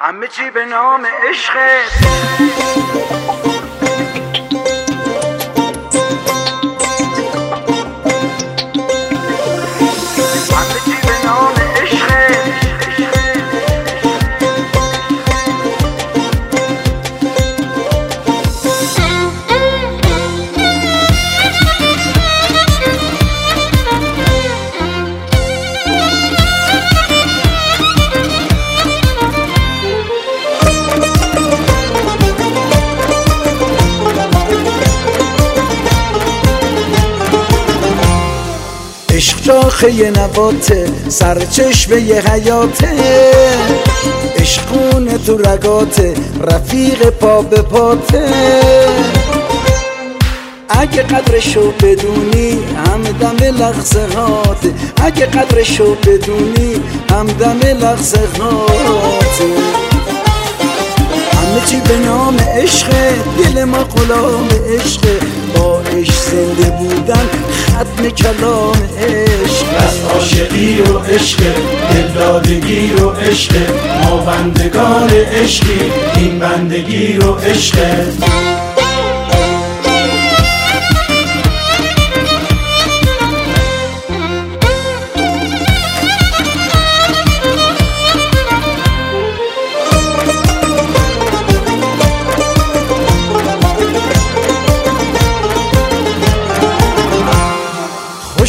همه چی به نام عشق عشق شاخه نباته سرچشمه یه حیاته. عشقونه تو رگاته رفیق پا به پاته. اگه قدرشو بدونی هم دم لحظه هاته اگه قدرشو بدونی هم دم لحظه هاته چی به نام عشقه. دل ما غلام عشقه. با عشق زنده بودن ختم کلام عشق از عاشقی و عشق دلدادگی و عشق ما بندگان عشقی این بندگی و عشق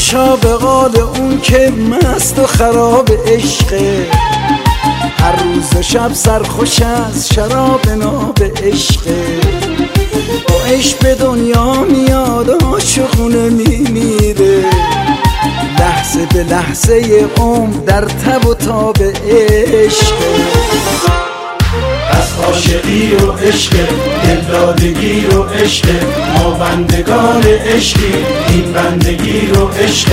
خوشا به قال اون که مست و خراب عشقه هر روز و شب سرخوش از شراب ناب عشقه با عشق به دنیا میاد عاشقونه میمیره. لحظه به لحظه عمر در تب و تاب عشقه و عشق دلدادگی و عشق ما بندگان عشقی این بندگی و عشق.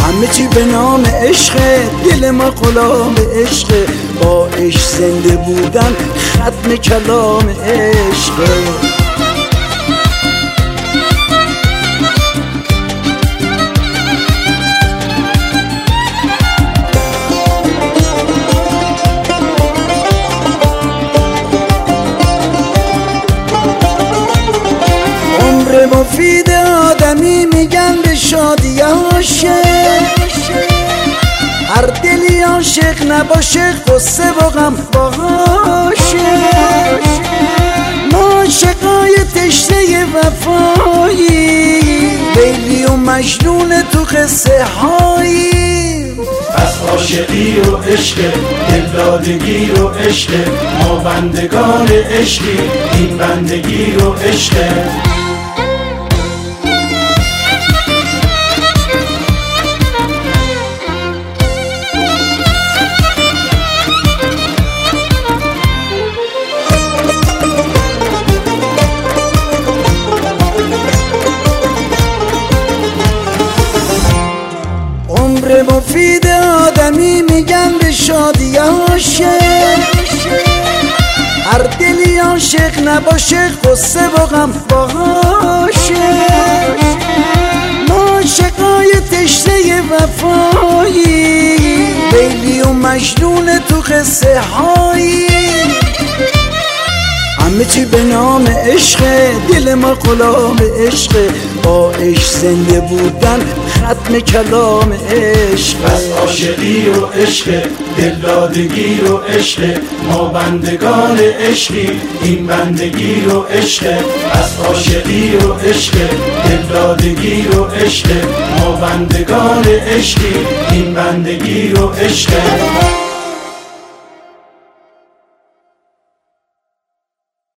همه چی به نام عشقه دل ما غلام عشقه با عشق زنده بودن ختم کلام عشقه مفید آدمی میگن به شادی عاشق. هر دلی عاشق نباشه قصه و غم باشه ما عاشقای تشنه وفایی. لیلی و مجنون تو قصه هایی. از عاشقی و عشق دلدادگی و عشق ما بندگان عشقی این بندگی و عشق. مفید آدمی میگن به شادی عاشق. هر دلی عاشق نباشه قصه و غم باشه ما عاشقای تشنه وفایی. لیلی و مجنون تو قصه هایی. همه چی به نام عشقه دل ما غلام عشقه. با عشق زنده بودن ختم کلام عشق. از عاشقی و عشق دلدادگی و عشق. ما بندگان عشقی این بندگی و عشق. از عاشقی و عشق دلدادگی و عشق. ما بندگان عشقی این بندگی و عشق.